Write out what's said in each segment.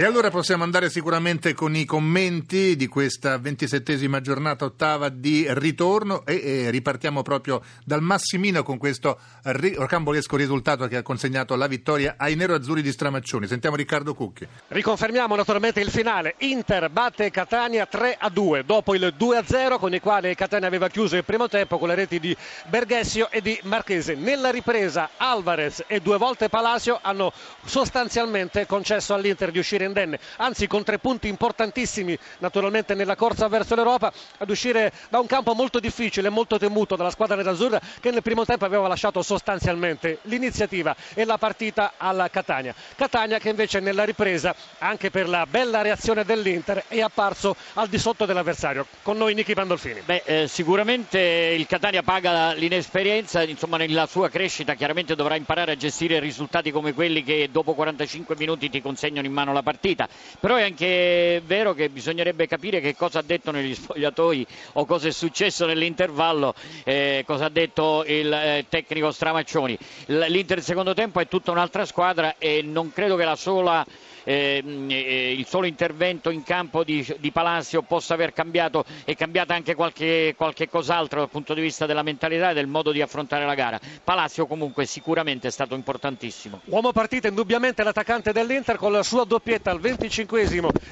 E allora possiamo andare sicuramente con i commenti di questa ventisettesima giornata ottava di ritorno e, e ripartiamo proprio dal Massimino con questo rocambolesco risultato che ha consegnato la vittoria ai nero-azzurri di Stramaccioni. Sentiamo Riccardo Cucchi. Riconfermiamo naturalmente il finale. Inter batte Catania 3 a 2 dopo il 2 a 0 con il quale Catania aveva chiuso il primo tempo con le reti di Berghessio e di Marchese. Nella ripresa Alvarez e due volte Palacio hanno sostanzialmente concesso all'Inter di uscire in indenne, anzi con tre punti importantissimi naturalmente nella corsa verso l'Europa, ad uscire da un campo molto difficile, molto temuto dalla squadra nerazzurra che nel primo tempo aveva lasciato sostanzialmente l'iniziativa e la partita alla Catania. Catania che invece nella ripresa, anche per la bella reazione dell'Inter, è apparso al di sotto dell'avversario. Con noi Nichi Pandolfini. Beh, eh, sicuramente il Catania paga l'inesperienza, insomma nella sua crescita chiaramente dovrà imparare a gestire risultati come quelli che dopo 45 minuti ti consegnano in mano la partita partita, però è anche vero che bisognerebbe capire che cosa ha detto negli spogliatoi o cosa è successo nell'intervallo, eh, cosa ha detto il eh, tecnico Stramaccioni. L'Inter secondo tempo è tutta un'altra squadra e non credo che la sola Ehm, eh, il solo intervento in campo di, di Palacio possa aver cambiato e cambiato anche qualche, qualche cos'altro dal punto di vista della mentalità e del modo di affrontare la gara. Palacio comunque sicuramente è stato importantissimo. Uomo partita indubbiamente l'attaccante dell'Inter con la sua doppietta al 25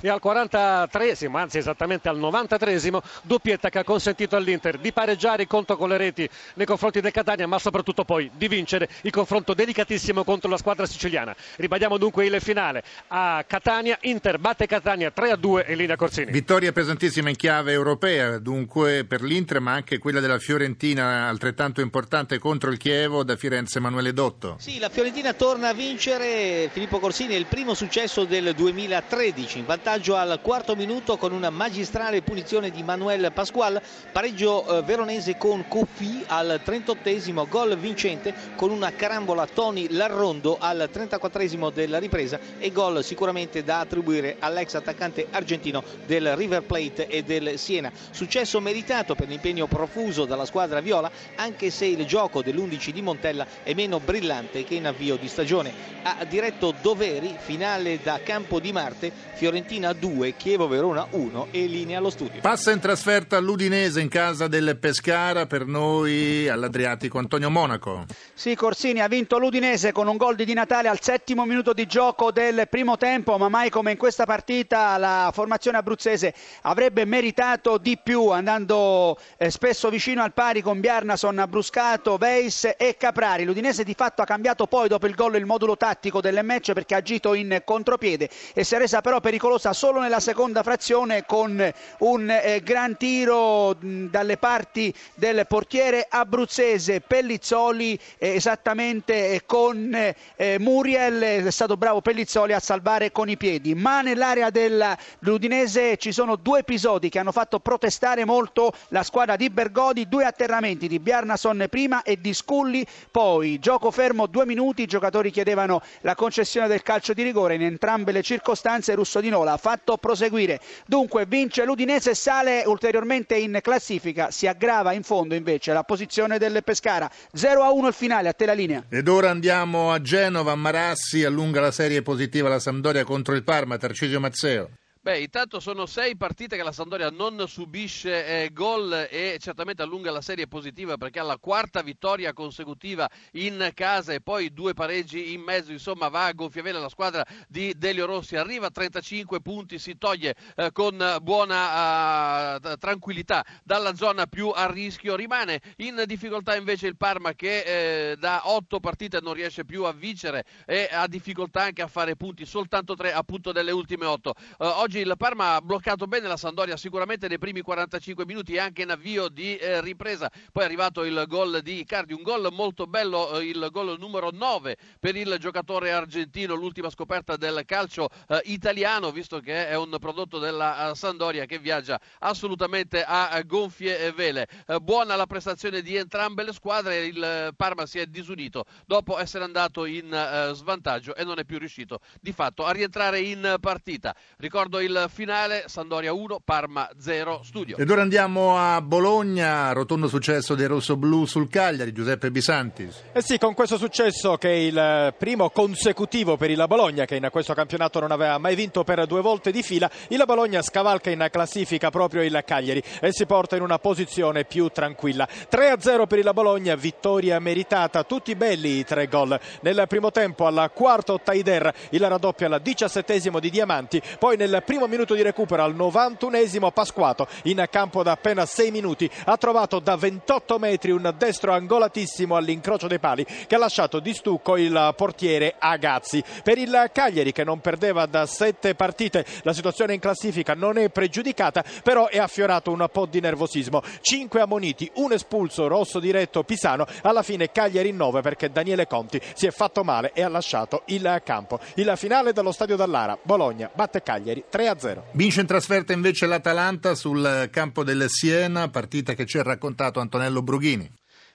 e al 43 anzi esattamente al 93 doppietta che ha consentito all'Inter di pareggiare il conto con le reti nei confronti del Catania ma soprattutto poi di vincere il confronto delicatissimo contro la squadra siciliana. Ribadiamo dunque il finale a Catania, Inter batte Catania 3 a 2 in linea Corsini. Vittoria pesantissima in chiave europea, dunque per l'Inter, ma anche quella della Fiorentina altrettanto importante contro il Chievo da Firenze Emanuele Dotto. Sì, la Fiorentina torna a vincere Filippo Corsini, è il primo successo del 2013, in vantaggio al quarto minuto con una magistrale punizione di Manuel Pasqual, pareggio eh, veronese con Coffi al 38 gol vincente con una carambola Tony Larrondo al 34 della ripresa e gol sicuramente da attribuire all'ex attaccante argentino del River Plate e del Siena. Successo meritato per l'impegno profuso dalla squadra viola, anche se il gioco dell'11 di Montella è meno brillante che in avvio di stagione. Ha diretto Doveri, finale da Campo di Marte, Fiorentina 2, Chievo Verona 1 e linea allo studio. Passa in trasferta all'Udinese in casa del Pescara, per noi all'Adriatico Antonio Monaco. Sì, Corsini ha vinto l'Udinese con un gol di Di Natale al settimo minuto di gioco del primo tempo, ma mai come in questa partita la formazione abruzzese avrebbe meritato di più, andando eh, spesso vicino al pari con Bjarnason, Bruscato, Veis e Caprari. L'Udinese di fatto ha cambiato poi dopo il gol il modulo tattico del match perché ha agito in contropiede e si è resa però pericolosa solo nella seconda frazione con un eh, gran tiro dalle parti del portiere abruzzese Pellizzoli eh, esattamente eh, con eh, Muriel, è stato bravo Pellizzoli a salvare con i piedi, ma nell'area dell'Udinese ci sono due episodi che hanno fatto protestare molto la squadra di Bergodi, due atterramenti di Bjarnason prima e di Sculli poi, gioco fermo due minuti, i giocatori chiedevano la concessione del calcio di rigore. In entrambe le circostanze, Russo di Nola ha fatto proseguire, dunque vince l'Udinese, sale ulteriormente in classifica, si aggrava in fondo invece la posizione del Pescara, 0 a 1 il finale, a te la linea. Ed ora andiamo a Genova, Marassi allunga la serie positiva la Sampdoria Sampdoria contro il Parma, Tarcisio Mazzeo. Beh, intanto sono sei partite che la Sandoria non subisce eh, gol e certamente allunga la serie positiva perché ha la quarta vittoria consecutiva in casa e poi due pareggi in mezzo, insomma va a gonfia vela la squadra di Delio Rossi, arriva a 35 punti, si toglie eh, con buona uh, tranquillità dalla zona più a rischio, rimane in difficoltà invece il Parma che eh, da otto partite non riesce più a vincere e ha difficoltà anche a fare punti, soltanto tre appunto delle ultime otto. Uh, oggi il Parma ha bloccato bene la Sandoria sicuramente nei primi 45 minuti e anche in avvio di eh, ripresa. Poi è arrivato il gol di Icardi, un gol molto bello, eh, il gol numero 9 per il giocatore argentino, l'ultima scoperta del calcio eh, italiano, visto che è un prodotto della uh, Sandoria che viaggia assolutamente a gonfie vele. Eh, buona la prestazione di entrambe le squadre, il Parma si è disunito dopo essere andato in uh, svantaggio e non è più riuscito di fatto a rientrare in partita. Ricordo ricordo il finale Sandoria 1, Parma 0, studio. Ed ora andiamo a Bologna, rotondo successo dei rossoblù sul Cagliari, Giuseppe Bisantis. Eh sì, con questo successo che è il primo consecutivo per il Bologna che in questo campionato non aveva mai vinto per due volte di fila, il Bologna scavalca in classifica proprio il Cagliari e si porta in una posizione più tranquilla. 3-0 per il Bologna, vittoria meritata, tutti belli i tre gol. Nel primo tempo al quarto Taider il raddoppio al diciassettesimo di Diamanti, poi nel primo minuto di recupero al 91esimo Pasquato in campo da appena 6 minuti ha trovato da 28 metri un destro angolatissimo all'incrocio dei pali che ha lasciato di stucco il portiere Agazzi. Per il Cagliari che non perdeva da 7 partite la situazione in classifica non è pregiudicata però è affiorato un po' di nervosismo. 5 ammoniti, un espulso rosso diretto Pisano, alla fine Cagliari in 9 perché Daniele Conti si è fatto male e ha lasciato il campo. Il finale dallo stadio Dallara, Bologna batte Cagliari 3-0. Vince in trasferta invece l'Atalanta sul campo del Siena, partita che ci ha raccontato Antonello Brughini.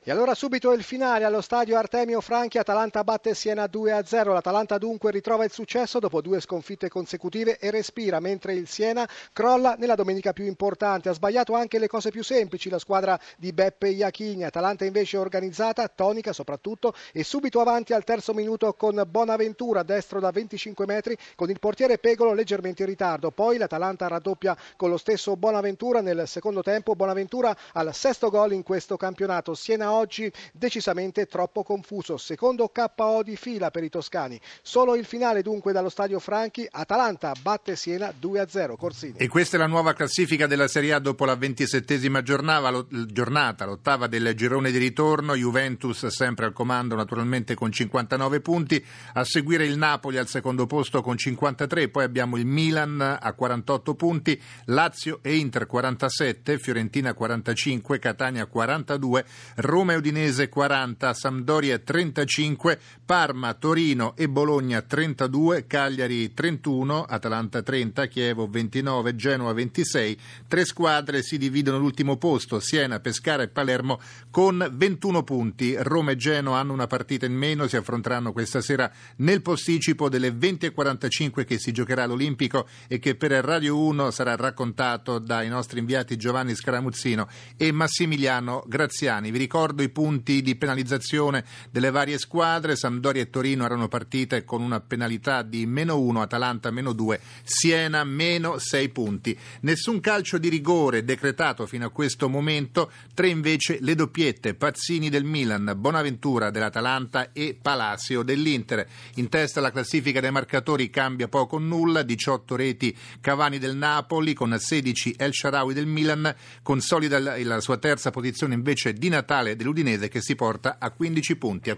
E allora subito il finale allo stadio Artemio Franchi, Atalanta batte Siena 2-0, l'Atalanta dunque ritrova il successo dopo due sconfitte consecutive e respira, mentre il Siena crolla nella domenica più importante, ha sbagliato anche le cose più semplici la squadra di Beppe Iachini, Atalanta invece organizzata, tonica soprattutto e subito avanti al terzo minuto con Bonaventura, destro da 25 metri con il portiere Pegolo leggermente in ritardo, poi l'Atalanta raddoppia con lo stesso Bonaventura nel secondo tempo, Bonaventura al sesto gol in questo campionato, Siena oggi decisamente troppo confuso. Secondo KO di fila per i toscani. Solo il finale dunque dallo stadio Franchi. Atalanta batte Siena 2-0. Corsini. E questa è la nuova classifica della Serie A dopo la ventisettesima giornata, l'ottava del girone di ritorno. Juventus sempre al comando naturalmente con 59 punti. A seguire il Napoli al secondo posto con 53. Poi abbiamo il Milan a 48 punti. Lazio e Inter 47. Fiorentina 45. Catania 42. Roma Roma e Udinese 40, Sampdoria 35, Parma, Torino e Bologna 32, Cagliari 31, Atalanta 30, Chievo 29, Genoa 26. Tre squadre si dividono l'ultimo posto, Siena, Pescara e Palermo con 21 punti. Roma e Genoa hanno una partita in meno, si affronteranno questa sera nel posticipo delle 20.45 che si giocherà all'Olimpico e che per Radio 1 sarà raccontato dai nostri inviati Giovanni Scaramuzzino e Massimiliano Graziani. Vi ricordo ricordo i punti di penalizzazione delle varie squadre. Sampdoria e Torino erano partite con una penalità di meno 1, Atalanta meno 2, Siena meno 6 punti. Nessun calcio di rigore decretato fino a questo momento, tre invece le doppiette, Pazzini del Milan, Bonaventura dell'Atalanta e Palacio dell'Inter. In testa la classifica dei marcatori cambia poco o nulla, 18 reti Cavani del Napoli con 16 El Sharawi del Milan, consolida la sua terza posizione invece di Natale dell'Udinese che si porta a 15 punti.